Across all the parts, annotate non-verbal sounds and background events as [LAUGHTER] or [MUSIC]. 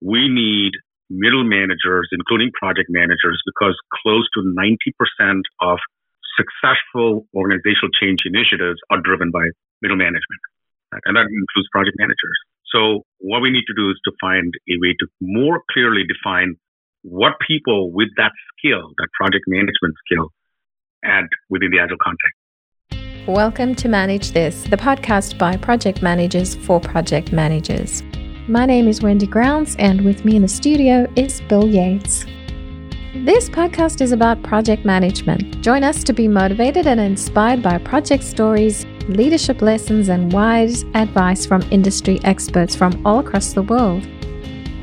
we need middle managers, including project managers, because close to 90% of successful organizational change initiatives are driven by middle management. Right? And that includes project managers. So what we need to do is to find a way to more clearly define what people with that skill, that project management skill, add within the Agile context. Welcome to Manage This, the podcast by project managers for project managers. My name is Wendy Grounds, and with me in the studio is Bill Yates. This podcast is about project management. Join us to be motivated and inspired by project stories, leadership lessons, and wise advice from industry experts from all across the world.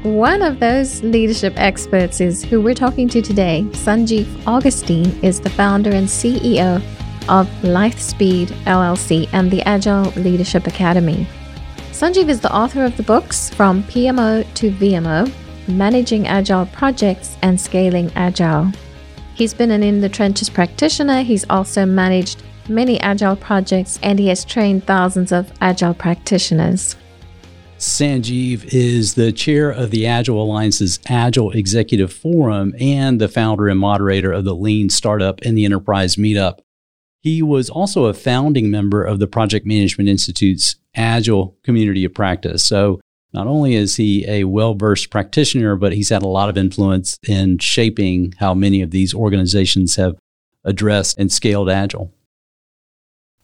One of those leadership experts is who we're talking to today. Sanjiv Augustine is the founder and CEO of LitheSpeed LLC and the Agile Leadership Academy. Sanjiv is the author of the books From PMO to VMO Managing Agile Projects and Scaling Agile. He's been an in the trenches practitioner. He's also managed many Agile projects and he has trained thousands of Agile practitioners. Sanjeev is the chair of the Agile Alliance's Agile Executive Forum and the founder and moderator of the Lean Startup and the Enterprise Meetup. He was also a founding member of the Project Management Institute's Agile community of practice. So not only is he a well versed practitioner, but he's had a lot of influence in shaping how many of these organizations have addressed and scaled Agile.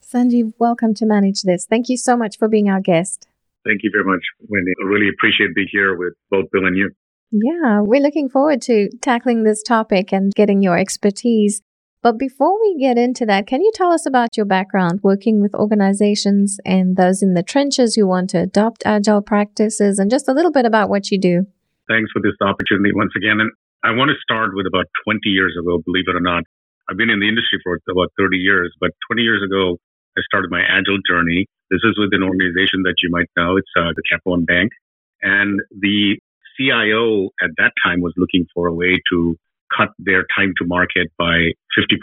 Sanjiv, welcome to Manage This. Thank you so much for being our guest. Thank you very much, Wendy. I really appreciate being here with both Bill and you. Yeah, we're looking forward to tackling this topic and getting your expertise. But before we get into that, can you tell us about your background working with organizations and those in the trenches who want to adopt agile practices and just a little bit about what you do? Thanks for this opportunity once again. And I want to start with about 20 years ago, believe it or not. I've been in the industry for about 30 years, but 20 years ago, I started my agile journey. This is with an organization that you might know. It's uh, the Capital One Bank. And the CIO at that time was looking for a way to cut their time to market by 50%.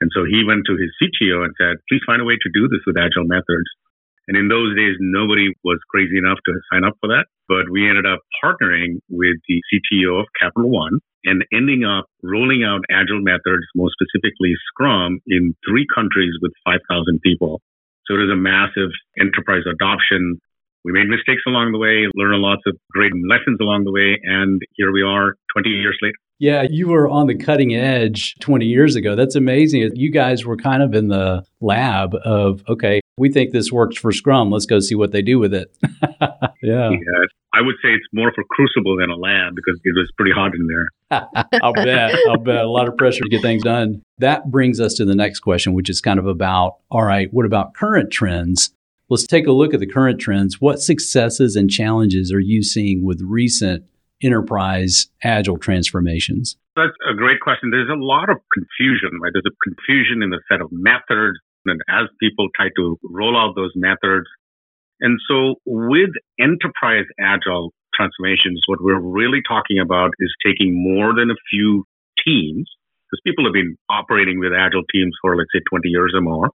And so he went to his CTO and said, please find a way to do this with agile methods. And in those days, nobody was crazy enough to sign up for that. But we ended up partnering with the CTO of Capital One and ending up rolling out agile methods, more specifically Scrum, in three countries with 5,000 people. So it was a massive enterprise adoption. We made mistakes along the way, learned lots of great lessons along the way, and here we are 20 years later. Yeah, you were on the cutting edge 20 years ago. That's amazing. You guys were kind of in the lab of, okay, we think this works for Scrum. Let's go see what they do with it. [LAUGHS] yeah. yeah. I would say it's more for Crucible than a lab because it was pretty hot in there. [LAUGHS] I'll bet. I'll bet. A lot of pressure to get things done. That brings us to the next question, which is kind of about all right, what about current trends? Let's take a look at the current trends. What successes and challenges are you seeing with recent enterprise agile transformations? That's a great question. There's a lot of confusion, right? There's a confusion in the set of methods and as people try to roll out those methods. And so with enterprise agile transformations, what we're really talking about is taking more than a few teams, because people have been operating with agile teams for, let's say, 20 years or more,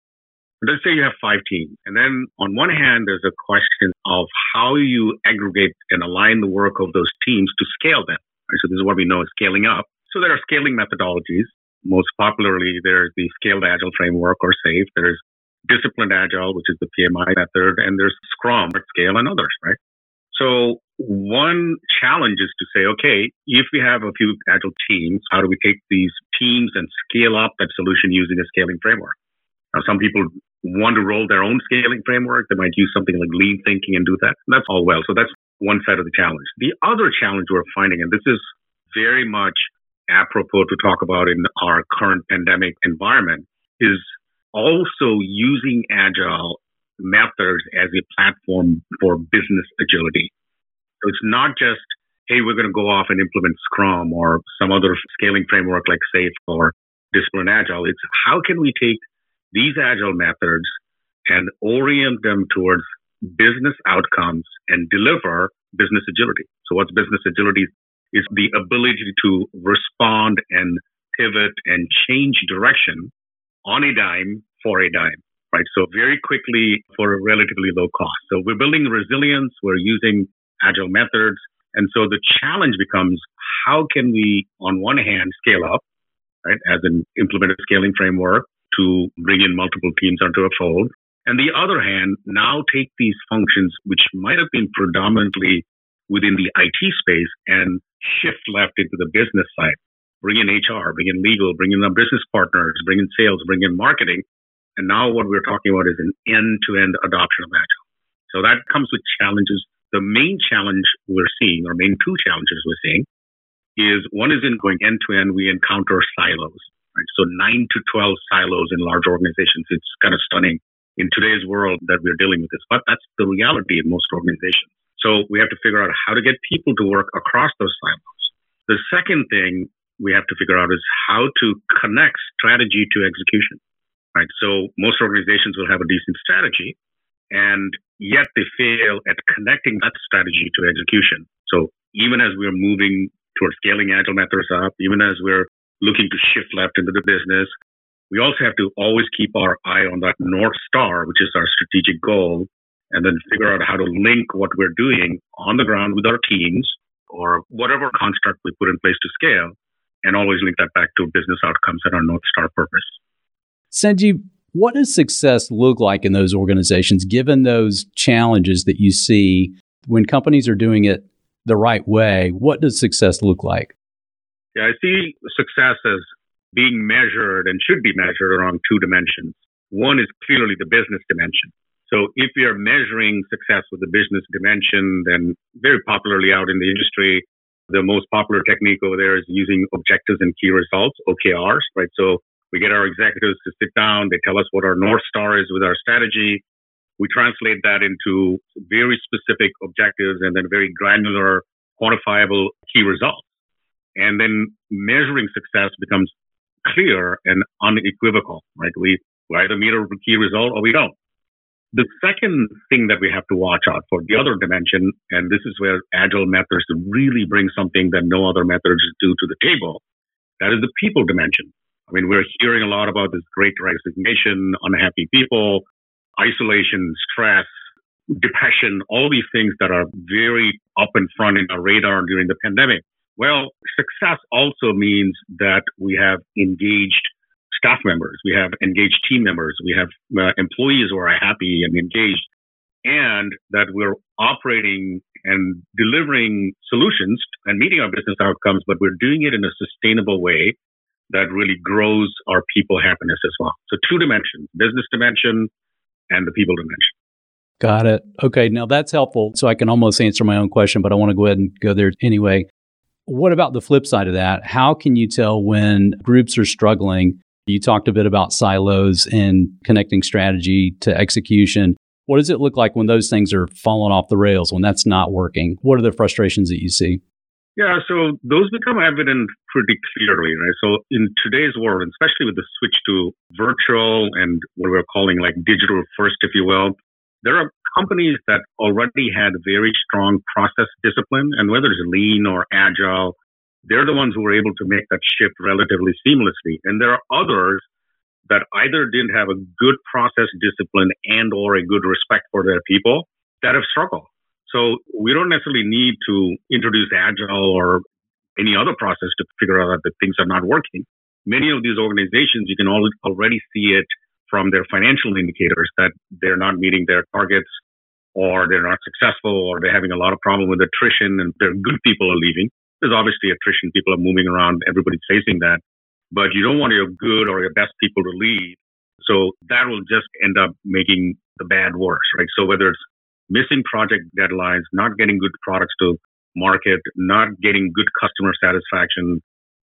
let's say you have five teams. And then on one hand, there's a question of how you aggregate and align the work of those teams to scale them. So this is what we know as scaling up. So there are scaling methodologies. Most popularly, there's the scaled agile framework or SAFe. There's disciplined agile, which is the PMI method, and there's Scrum at scale and others, right? So one challenge is to say, okay, if we have a few agile teams, how do we take these teams and scale up that solution using a scaling framework? Now, some people want to roll their own scaling framework. They might use something like lean thinking and do that. That's all well. So that's one side of the challenge. The other challenge we're finding, and this is very much apropos to talk about in our current pandemic environment, is also using agile methods as a platform for business agility. So it's not just, hey, we're going to go off and implement Scrum or some other scaling framework like SAFe or Discipline Agile. It's how can we take these agile methods and orient them towards business outcomes and deliver business agility. So what's business agility is the ability to respond and pivot and change direction on a dime for a dime, right? So very quickly for a relatively low cost. So we're building resilience. We're using agile methods And so the challenge becomes how can we, on one hand, scale up, right, as an implemented scaling framework to bring in multiple teams onto a fold. And the other hand, now take these functions, which might have been predominantly within the IT space and shift left into the business side. Bring in HR, bring in legal, bring in the business partners, bring in sales, bring in marketing. And now what we're talking about is an end to end adoption of Agile. So that comes with challenges. The main challenge we're seeing, or main two challenges we're seeing, is one is in going end to end, we encounter silos. Right? So nine to 12 silos in large organizations. It's kind of stunning in today's world that we're dealing with this, but that's the reality in most organizations. So we have to figure out how to get people to work across those silos. The second thing we have to figure out is how to connect strategy to execution. Right. So most organizations will have a decent strategy and yet they fail at connecting that strategy to execution. So even as we're moving towards scaling agile methods up, even as we're looking to shift left into the business. We also have to always keep our eye on that North Star, which is our strategic goal, and then figure out how to link what we're doing on the ground with our teams or whatever construct we put in place to scale, and always link that back to business outcomes and our North Star purpose. Sanjiv, what does success look like in those organizations given those challenges that you see when companies are doing it the right way? What does success look like? Yeah, I see success as being measured and should be measured around two dimensions. One is clearly the business dimension. So if we are measuring success with the business dimension, then very popularly out in the industry, the most popular technique over there is using objectives and key results, OKRs, right? So we get our executives to sit down, they tell us what our North Star is with our strategy. We translate that into very specific objectives and then very granular, quantifiable key results. And then measuring success becomes clear and unequivocal, right? We, we either meet a key result or we don't. The second thing that we have to watch out for, the other dimension, and this is where agile methods really bring something that no other methods do to the table, that is the people dimension. I mean, we're hearing a lot about this great resignation, unhappy people, isolation, stress, depression, all these things that are very up in front in our radar during the pandemic. Well, success also means that we have engaged staff members, we have engaged team members, we have uh, employees who are happy and engaged, and that we're operating and delivering solutions and meeting our business outcomes, but we're doing it in a sustainable way that really grows our people happiness as well. So two dimensions, business dimension and the people dimension. Got it. Okay. Now that's helpful. So I can almost answer my own question, but I want to go ahead and go there anyway. What about the flip side of that? How can you tell when groups are struggling? You talked a bit about silos and connecting strategy to execution. What does it look like when those things are falling off the rails, when that's not working? What are the frustrations that you see? Yeah, so those become evident pretty clearly, right? So in today's world, especially with the switch to virtual and what we're calling like digital first, if you will, there are companies that already had very strong process discipline, and whether it's lean or agile, they're the ones who were able to make that shift relatively seamlessly. And there are others that either didn't have a good process discipline and or a good respect for their people that have struggled. So we don't necessarily need to introduce agile or any other process to figure out that things are not working. Many of these organizations, you can already see it from their financial indicators that they're not meeting their targets or they're not successful or they're having a lot of problem with attrition and their good people are leaving. There's obviously attrition. People are moving around. Everybody's facing that. But you don't want your good or your best people to leave. So that will just end up making the bad worse, right? So whether it's missing project deadlines, not getting good products to market, not getting good customer satisfaction,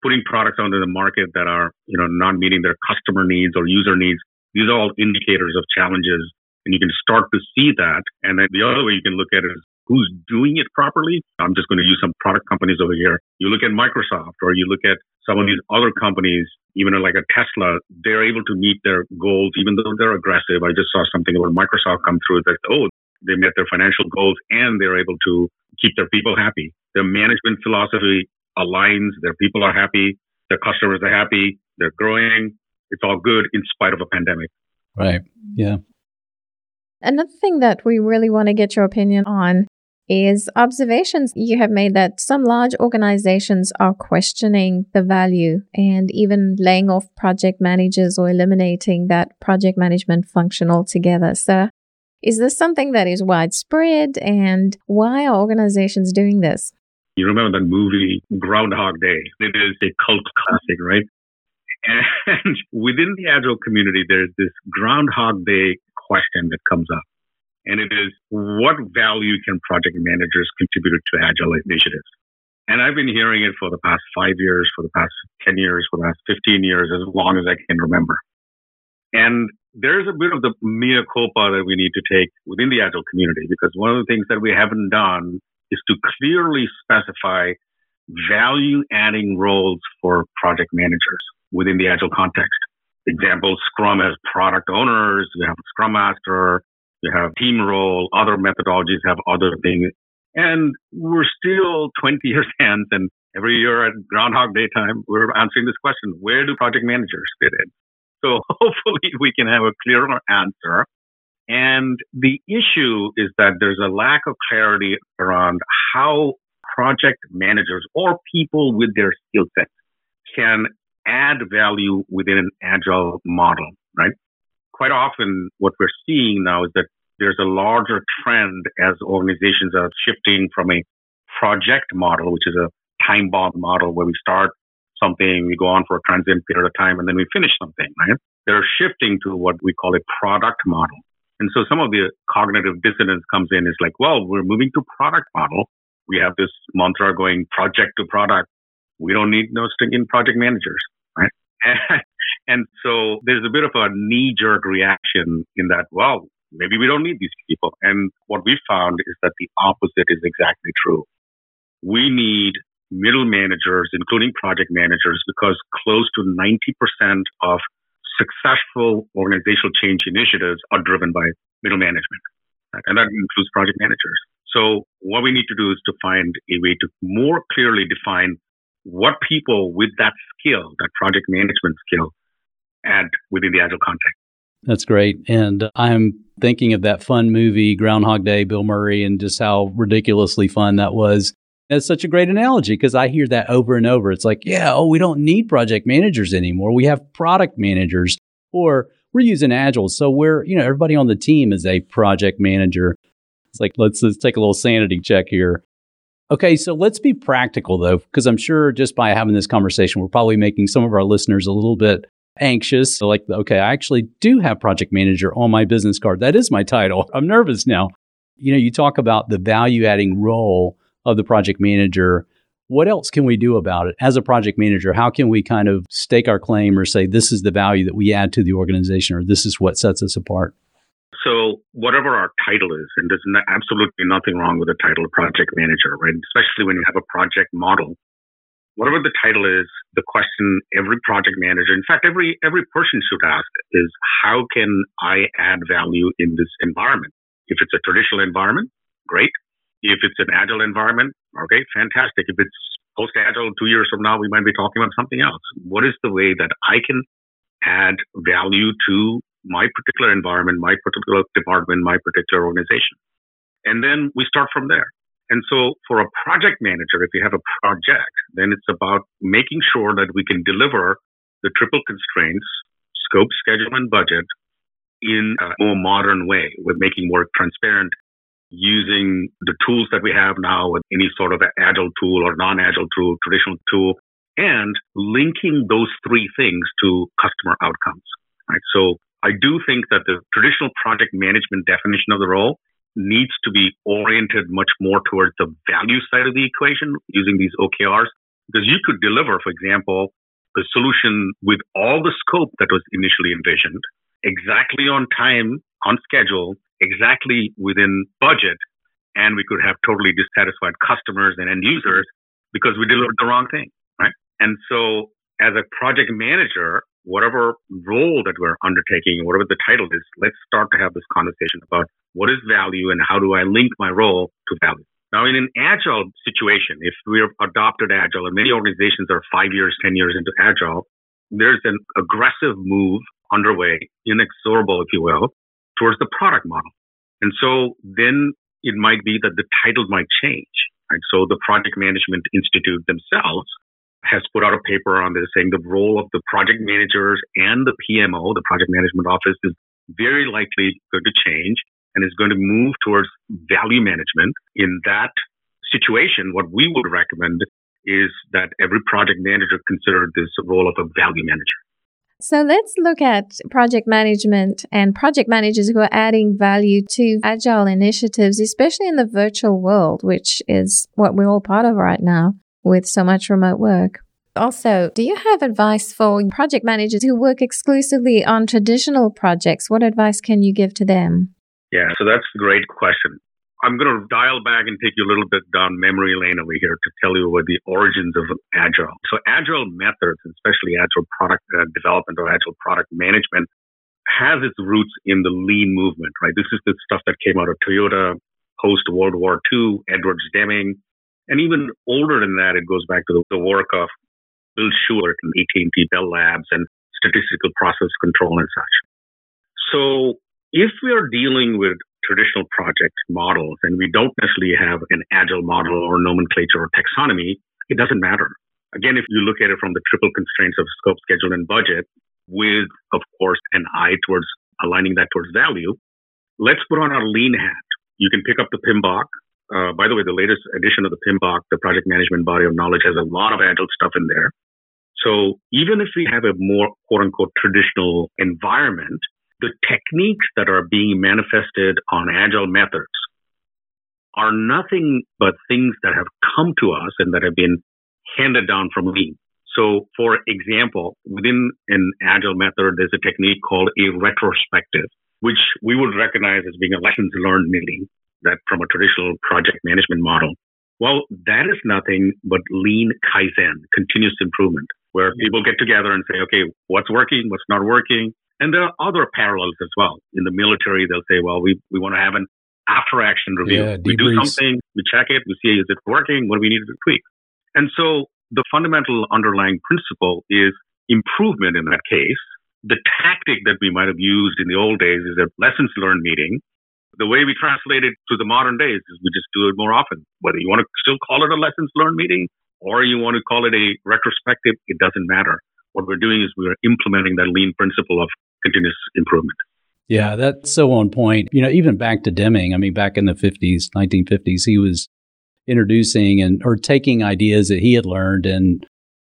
putting products onto the market that are, you know, not meeting their customer needs or user needs. These are all indicators of challenges and you can start to see that. And then the other way you can look at it is who's doing it properly. I'm just going to use some product companies over here. You look at Microsoft or you look at some of these other companies, even like a Tesla, they're able to meet their goals, even though they're aggressive. I just saw something about Microsoft come through that, oh, they met their financial goals and they're able to keep their people happy. Their management philosophy aligns, their people are happy, their customers are happy, they're growing. It's all good in spite of a pandemic. Right. Yeah. Another thing that we really want to get your opinion on is observations you have made that some large organizations are questioning the value and even laying off project managers or eliminating that project management function altogether. So, is this something that is widespread and why are organizations doing this? You remember that movie Groundhog Day? It is a cult classic, right? And within the Agile community, there's this Groundhog Day question that comes up. And it is what value can project managers contribute to Agile initiatives? And I've been hearing it for the past five years, for the past 10 years, for the past 15 years, as long as I can remember. And there's a bit of the mea culpa that we need to take within the Agile community because one of the things that we haven't done is to clearly specify value adding roles for project managers within the Agile context. Example, Scrum has product owners, you have Scrum Master, you have team role, other methodologies have other things. And we're still 20 years [LAUGHS] hence, and every year at Groundhog Day time, we're answering this question where do project managers fit in? So [LAUGHS] hopefully we can have a clearer answer. And the issue is that there's a lack of clarity around how project managers or people with their skill sets can add value within an agile model, right? Quite often what we're seeing now is that there's a larger trend as organizations are shifting from a project model, which is a time bound model where we start something, we go on for a transient period of time, and then we finish something, right? They're shifting to what we call a product model. And so some of the cognitive dissonance comes in is like, well, we're moving to product model. We have this mantra going project to product. We don't need no stinking project managers, [LAUGHS] And, so there's a bit of a knee jerk reaction in that, well, maybe we don't need these people. And what we found is that the opposite is exactly true. We need middle managers, including project managers, because close to 90% of successful organizational change initiatives are driven by middle management. And that includes project managers. So what we need to do is to find a way to more clearly define what people with that skill, that project management skill, add within the agile context. That's great. And I'm thinking of that fun movie, Groundhog Day, Bill Murray, and just how ridiculously fun that was. That's such a great analogy because I hear that over and over. It's like, yeah, oh, we don't need project managers anymore. We have product managers, or we're using Agile. So we're, you know, everybody on the team is a project manager. It's like, let's, let's take a little sanity check here. Okay, so let's be practical though, because I'm sure just by having this conversation, we're probably making some of our listeners a little bit anxious. Like, okay, I actually do have project manager on my business card. That is my title. [LAUGHS] I'm nervous now. You know, you talk about the value adding role of the project manager. What else can we do about it as a project manager? How can we kind of stake our claim or say this is the value that we add to the organization or this is what sets us apart? So, whatever our title is, and there's absolutely nothing wrong with the title project manager, right? Especially when you have a project model. Whatever the title is, the question every project manager, in fact, every every person should ask is how can I add value in this environment? If it's a traditional environment, great. If it's an agile environment, okay, fantastic. If it's post agile two years from now, we might be talking about something else. What is the way that I can add value to my particular environment, my particular department, my particular organization? And then we start from there. And so for a project manager, if you have a project, then it's about making sure that we can deliver the triple constraints, scope, schedule, and budget in a more modern way with making work transparent using the tools that we have now with any sort of agile tool or non-agile tool, traditional tool, and linking those three things to customer outcomes. Right. So I do think that the traditional project management definition of the role needs to be oriented much more towards the value side of the equation using these OKRs. Because you could deliver, for example, a solution with all the scope that was initially envisioned, exactly on time, on schedule, exactly within budget, and we could have totally dissatisfied customers and end users because we delivered the wrong thing, right? And so as a project manager, whatever role that we're undertaking, whatever the title is, let's start to have this conversation about what is value and how do I link my role to value. Now, in an agile situation, if we've adopted agile and many organizations are five years, 10 years into agile, there's an aggressive move underway, inexorable, if you will, towards the product model. And so then it might be that the title might change. Right? So the Project Management Institute themselves has put out a paper on this saying the role of the project managers and the PMO, the project management office, is very likely going to change and is going to move towards value management. In that situation, what we would recommend is that every project manager consider this role of a value manager. So let's look at project management and project managers who are adding value to agile initiatives, especially in the virtual world, which is what we're all part of right now with so much remote work. Also, do you have advice for project managers who work exclusively on traditional projects? What advice can you give to them? Yeah, so that's a great question. I'm going to dial back and take you a little bit down memory lane over here to tell you what the origins of Agile. So Agile methods, especially Agile product uh, development or Agile product management, has its roots in the lean movement, right? This is the stuff that came out of Toyota post World War II, Edwards Deming, and even older than that, it goes back to the, work of Bill Schuller and AT&T Bell Labs and statistical process control and such. So if we are dealing with traditional project models and we don't necessarily have an agile model or nomenclature or taxonomy, it doesn't matter. Again, if you look at it from the triple constraints of scope, schedule, and budget, with, of course, an eye towards aligning that towards value, let's put on our lean hat. You can pick up the PMBOK. Uh, by the way, the latest edition of the PMBOK, the project management body of knowledge, has a lot of agile stuff in there. So even if we have a more quote unquote traditional environment, the techniques that are being manifested on agile methods are nothing but things that have come to us and that have been handed down from lean. So, for example, within an agile method, there's a technique called a retrospective, which we would recognize as being a lessons learned meeting that from a traditional project management model. Well, that is nothing but lean kaizen, continuous improvement, where people get together and say, okay, what's working, what's not working, and there are other parallels as well. In the military, they'll say, well, we, we want to have an after action review. Yeah, we do something, we check it, we see is it working, what do we need to tweak. And so the fundamental underlying principle is improvement in that case. The tactic that we might have used in the old days is a lessons learned meeting. The way we translate it to the modern days is we just do it more often. Whether you want to still call it a lessons learned meeting or you want to call it a retrospective, it doesn't matter. What we're doing is we're implementing that lean principle of continuous improvement. Yeah, that's so on point. You know, even back to Deming, I mean, back in the 50s, 1950s, he was introducing and or taking ideas that he had learned and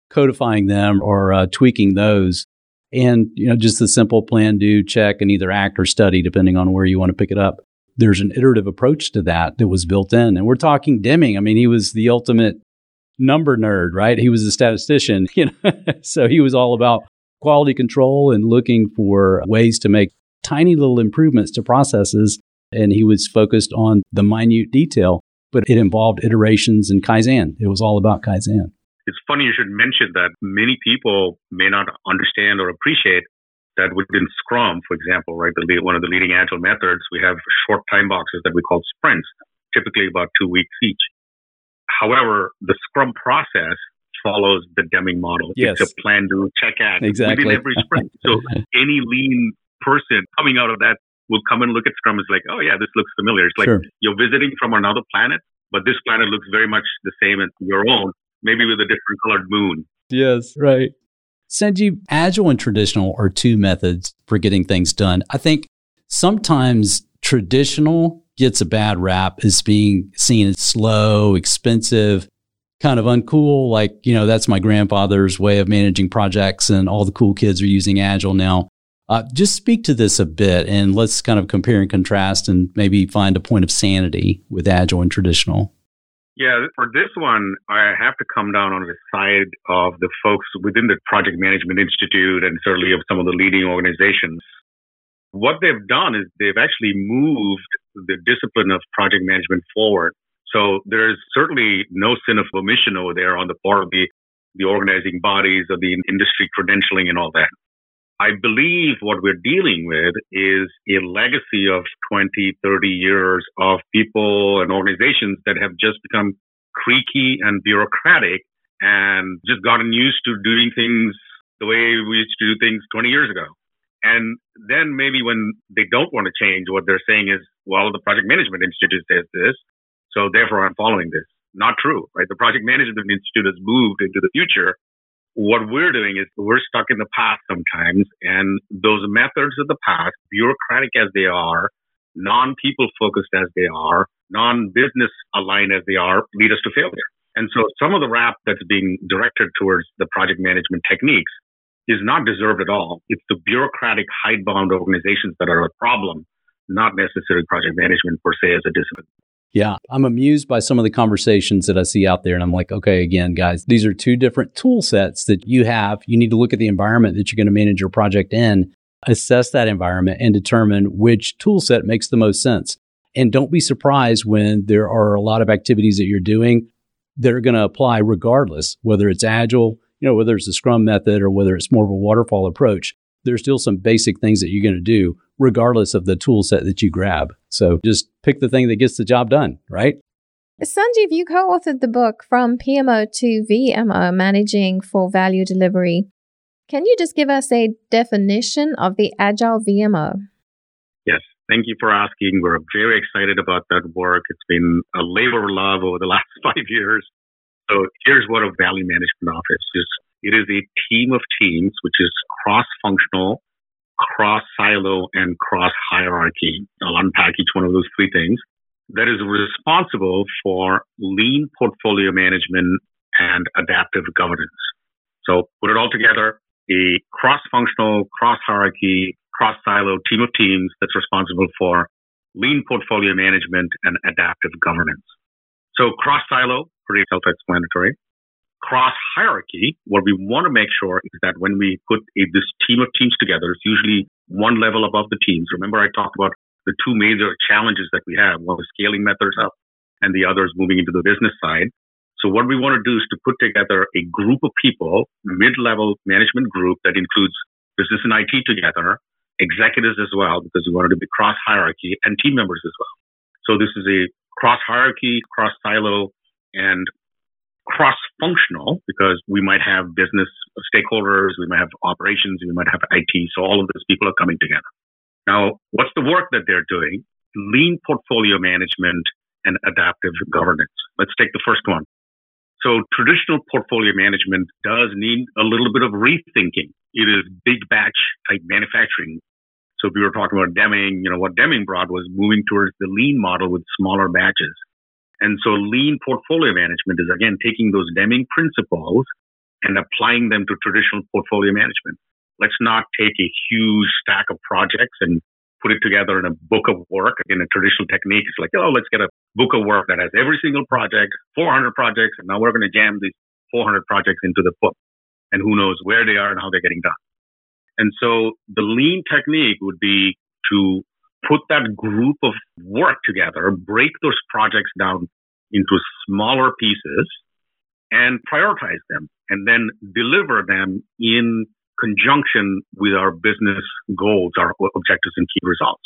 codifying them or uh, tweaking those. And, you know, just the simple plan, do, check, and either act or study, depending on where you want to pick it up. There's an iterative approach to that that was built in. And we're talking Deming. I mean, he was the ultimate number nerd, right? He was a statistician, [LAUGHS] you know, so he was all about quality control and looking for ways to make tiny little improvements to processes. And he was focused on the minute detail, but it involved iterations and Kaizen. It was all about Kaizen. It's funny you should mention that many people may not understand or appreciate that within Scrum, for example, right, the, one of the leading agile methods, we have short time boxes that we call sprints, typically about two weeks each. However, the Scrum process follows the Deming model. Yes. It's a plan, do, check, act exactly. within every sprint. So [LAUGHS] any lean person coming out of that will come and look at Scrum is like, oh yeah, this looks familiar. It's like sure. you're visiting from another planet, but this planet looks very much the same as your own, maybe with a different colored moon. Yes, right. Sanjiv, agile and traditional are two methods for getting things done. I think sometimes traditional gets a bad rap as being seen as slow, expensive, kind of uncool. Like, you know, that's my grandfather's way of managing projects, and all the cool kids are using Agile now. Uh, just speak to this a bit and let's kind of compare and contrast and maybe find a point of sanity with Agile and traditional. Yeah, for this one, I have to come down on the side of the folks within the Project Management Institute and certainly of some of the leading organizations. What they've done is they've actually moved the discipline of project management forward so there's certainly no sin of omission over there on the part of the, the organizing bodies or the industry credentialing and all that. I believe what we're dealing with is a legacy of 20, 30 years of people and organizations that have just become creaky and bureaucratic and just gotten used to doing things the way we used to do things 20 years ago. And then maybe when they don't want to change, what they're saying is, well, the Project Management Institute says this, so therefore I'm following this. Not true, right? The Project Management Institute has moved into the future. What we're doing is we're stuck in the past sometimes, and those methods of the past, bureaucratic as they are, non-people focused as they are, non-business aligned as they are, lead us to failure. And so some of the rap that's being directed towards the project management techniques is not deserved at all. It's the bureaucratic hidebound organizations that are a problem, not necessarily project management per se as a discipline. Yeah, I'm amused by some of the conversations that I see out there. And I'm like, okay, again, guys, these are two different tool sets that you have. You need to look at the environment that you're going to manage your project in, assess that environment, and determine which tool set makes the most sense. And don't be surprised when there are a lot of activities that you're doing that are going to apply regardless, whether it's agile, you know, whether it's a scrum method or whether it's more of a waterfall approach. There's still some basic things that you're going to do regardless of the tool set that you grab. So just pick the thing that gets the job done, right? Sanjiv, you co authored the book From PMO to VMO Managing for Value Delivery. Can you just give us a definition of the Agile VMO? Yes, thank you for asking. We're very excited about that work. It's been a labor of love over the [LAUGHS] last five years. So here's what a value management office is. It is a team of teams, which is cross-functional, cross silo and cross hierarchy. I'll unpack each one of those three things that is responsible for lean portfolio management and adaptive governance. So put it all together, a cross functional, cross hierarchy, cross silo team of teams that's responsible for lean portfolio management and adaptive governance. So cross silo, pretty self-explanatory cross hierarchy, what we want to make sure is that when we put a, this team of teams together, it's usually one level above the teams. Remember, I talked about the two major challenges that we have. One is scaling methods up, and the other is moving into the business side. So what we want to do is to put together a group of people, mid-level management group that includes business and IT together, executives as well, because we wanted to be cross hierarchy and team members as well. So this is a cross hierarchy, cross silo, and cross functional because we might have business stakeholders, we might have operations, we might have IT. So all of those people are coming together. Now, what's the work that they're doing? Lean portfolio management and adaptive governance. Let's take the first one. So traditional portfolio management does need a little bit of rethinking. It is big batch type manufacturing. So if we were talking about Deming, you know, what Deming brought was moving towards the lean model with smaller batches. And so lean portfolio management is again taking those Deming principles and applying them to traditional portfolio management. Let's not take a huge stack of projects and put it together in a book of work. In a traditional technique, it's like, oh, let's get a book of work that has every single project, 400 projects, and now we're going to jam these 400 projects into the book. And who knows where they are and how they're getting done. And so the lean technique would be to put that group of work together, break those projects down into smaller pieces and prioritize them and then deliver them in conjunction with our business goals, our objectives and key results.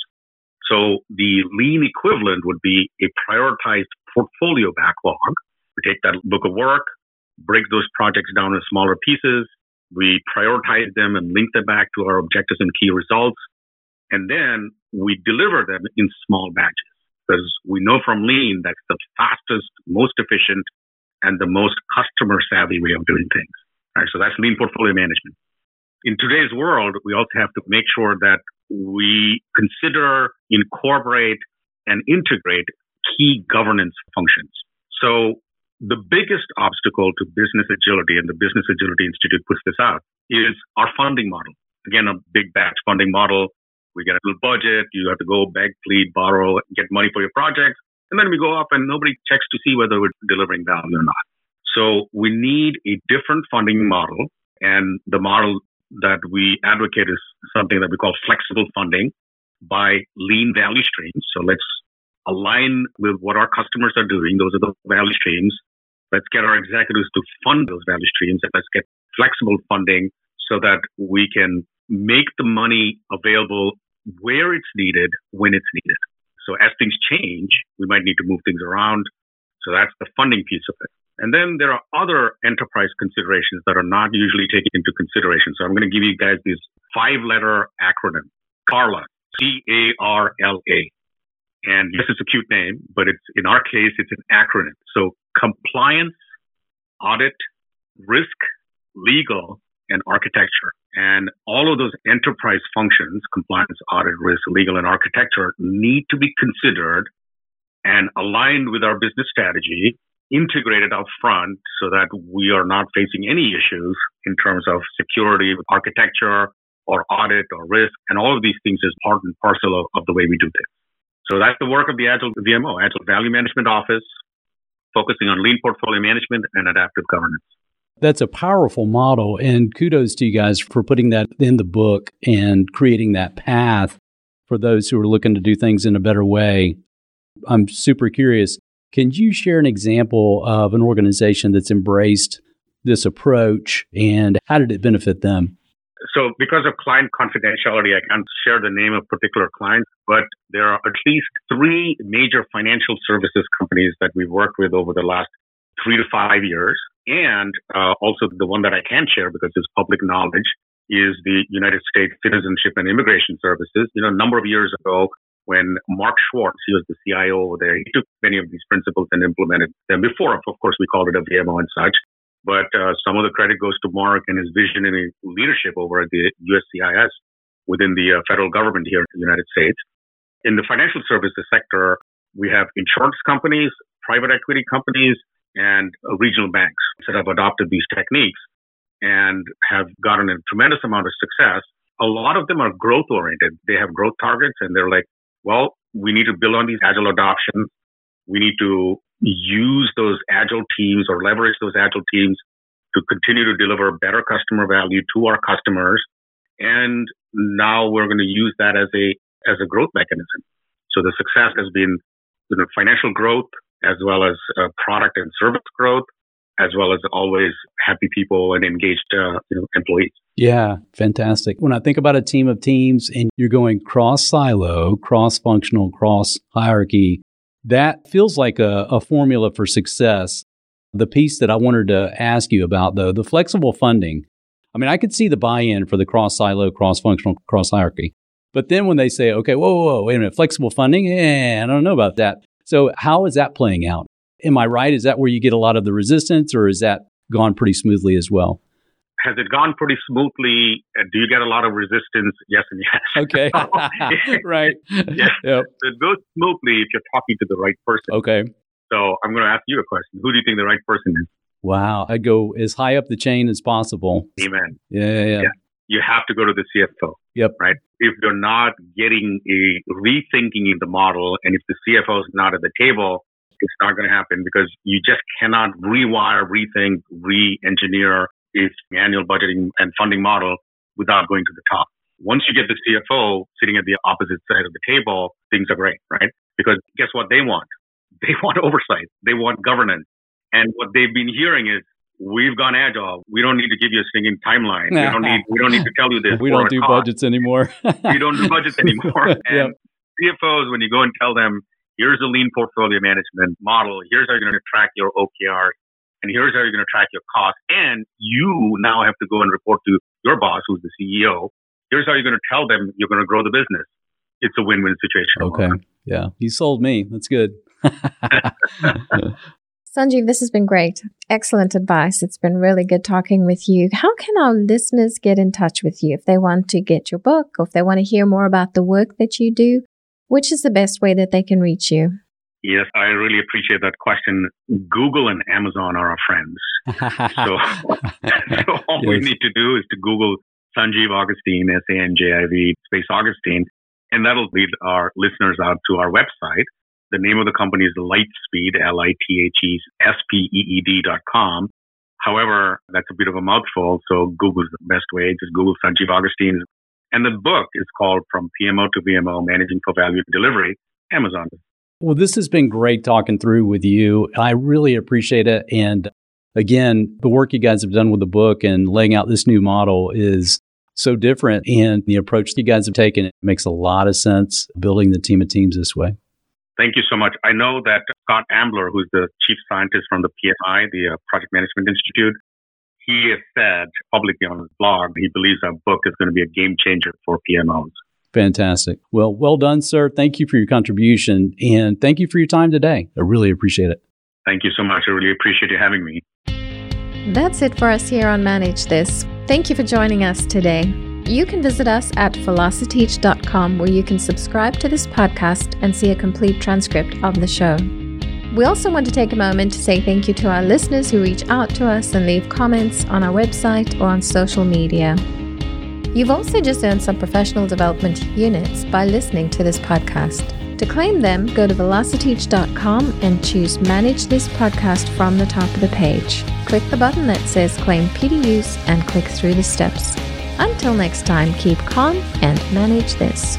So the lean equivalent would be a prioritized portfolio backlog. We take that book of work, break those projects down in smaller pieces. We prioritize them and link them back to our objectives and key results. And then we deliver them in small batches because we know from lean that's the fastest, most efficient, and the most customer savvy way of doing things. Right, so that's lean portfolio management. In today's world, we also have to make sure that we consider, incorporate, and integrate key governance functions. So the biggest obstacle to business agility, and the Business Agility Institute puts this out, is our funding model. Again, a big batch funding model we get a little budget. You have to go beg, plead, borrow, get money for your project. And then we go off and nobody checks to see whether we're delivering value or not. So we need a different funding model. And the model that we advocate is something that we call flexible funding by lean value streams. So let's align with what our customers are doing. Those are the value streams. Let's get our executives to fund those value streams and let's get flexible funding so that we can make the money available where it's needed, when it's needed. So as things change, we might need to move things around. So that's the funding piece of it. And then there are other enterprise considerations that are not usually taken into consideration. So I'm going to give you guys this five letter acronym, CARLA, C-A-R-L-A. And yes, it's a cute name, but it's, in our case, it's an acronym. So compliance, audit, risk, legal, and architecture. And all of those enterprise functions, compliance, audit, risk, legal, and architecture need to be considered and aligned with our business strategy integrated up front so that we are not facing any issues in terms of security, architecture, or audit or risk. And all of these things is part and parcel of, of the way we do things. So that's the work of the Agile VMO, Agile Value Management Office, focusing on lean portfolio management and adaptive governance. That's a powerful model. And kudos to you guys for putting that in the book and creating that path for those who are looking to do things in a better way. I'm super curious. Can you share an example of an organization that's embraced this approach and how did it benefit them? So, because of client confidentiality, I can't share the name of particular clients, but there are at least three major financial services companies that we've worked with over the last three to five years. And uh, also the one that I can share because it's public knowledge is the United States Citizenship and Immigration Services. You know, a number of years ago, when Mark Schwartz, he was the CIO over there, he took many of these principles and implemented them before. Of course, we called it a VMO and such. But uh, some of the credit goes to Mark and his visionary leadership over at the USCIS within the uh, federal government here in the United States. In the financial services sector, we have insurance companies, private equity companies, and regional banks that have adopted these techniques and have gotten a tremendous amount of success. A lot of them are growth oriented. They have growth targets and they're like, well, we need to build on these agile adoptions. We need to use those agile teams or leverage those agile teams to continue to deliver better customer value to our customers. And now we're going to use that as a, as a growth mechanism. So the success has been you know, financial growth as well as uh, product and service growth, as well as always happy people and engaged uh, you know, employees. Yeah, fantastic. When I think about a team of teams and you're going cross silo, cross functional, cross hierarchy, that feels like a, a formula for success. The piece that I wanted to ask you about, though, the flexible funding. I mean, I could see the buy in for the cross silo, cross functional, cross hierarchy. But then when they say, okay, whoa, whoa, whoa, wait a minute, flexible funding, eh, I don't know about that. So, how is that playing out? Am I right? Is that where you get a lot of the resistance, or is that gone pretty smoothly as well? Has it gone pretty smoothly? Uh, do you get a lot of resistance? Yes and yes. [LAUGHS] Okay. [LAUGHS] right. [LAUGHS] Yeah. Yep. It goes smoothly if you're talking to the right person. Okay. So I'm going to ask you a question. Who do you think the right person is? Wow. I'd go as high up the chain as possible. Amen. Yeah, yeah, yeah. yeah. You have to go to the CFO. Yep. Right. If you're not getting a rethinking in the model and if the CFO is not at the table, it's not going to happen because you just cannot rewire, rethink, re-engineer its annual budgeting and funding model without going to the top. Once you get the CFO sitting at the opposite side of the table, things are great, right? Because guess what they want? They [LAUGHS] want oversight. They want governance. And what they've been hearing is, we've gone agile. We don't need to give you a stinging timeline. We don't need, we don't need to tell you this. [LAUGHS] we don't do cost. budgets anymore. [LAUGHS] we don't do budgets anymore. [LAUGHS] And yep. CFOs, when you go and tell them, here's a lean portfolio management model, here's how you're going to track your OKRs, and here's how you're going to track your cost, And you now have to go and report to your boss, who's the CEO. Here's how you're going to tell them you're going to grow the business. It's a win-win situation. Okay. Yeah. You sold me. That's good. Sanjiv, this has been great. Excellent advice. It's been really good talking with you. How can our listeners get in touch with you if they want to get your book or if they want to hear more about the work that you do? Which is the best way that they can reach you? Yes, I really appreciate that question. Google and Amazon are our friends. so, [LAUGHS] [LAUGHS] so all yes. we need to do is to Google Sanjiv Augustine, S A N J I V space Augustine, and that'll lead our listeners out to our website. The name of the company is LitheSpeed, L I T H E S P E E D dot com. However, that's a bit of a mouthful, so Google's the best way. Just Google Sanjiv Augustine. And the book is called From PMO to VMO Managing for Value Delivery, Amazon. Well, this has been great talking through with you. I really appreciate it. And again, the work you guys have done with the book and laying out this new model is so different. And the approach you guys have taken it makes a lot of sense building the team of teams this way. Thank you so much. I know that Scott Ambler, who's the chief scientist from the PMI, the uh, Project Management Institute, he has said publicly on his blog he believes our book is going to be a game changer for PMOs. Fantastic. Well, well done, sir. Thank you for your contribution and thank you for your time today. I really appreciate it. Thank you so much. I really appreciate you having me. That's it for us here on Manage This. Thank you for joining us today. You can visit us at velociteach.com where you can subscribe to this podcast and see a complete transcript of the show. We also want to take a moment to say thank you to our listeners who reach out to us and leave comments on our website or on social media. You've also just earned some professional development units by listening to this podcast. To claim them, go to velociteach.com and choose Manage This Podcast from the top of the page. Click the button that says Claim PDUs and click through the steps. Until next time, keep calm and manage this.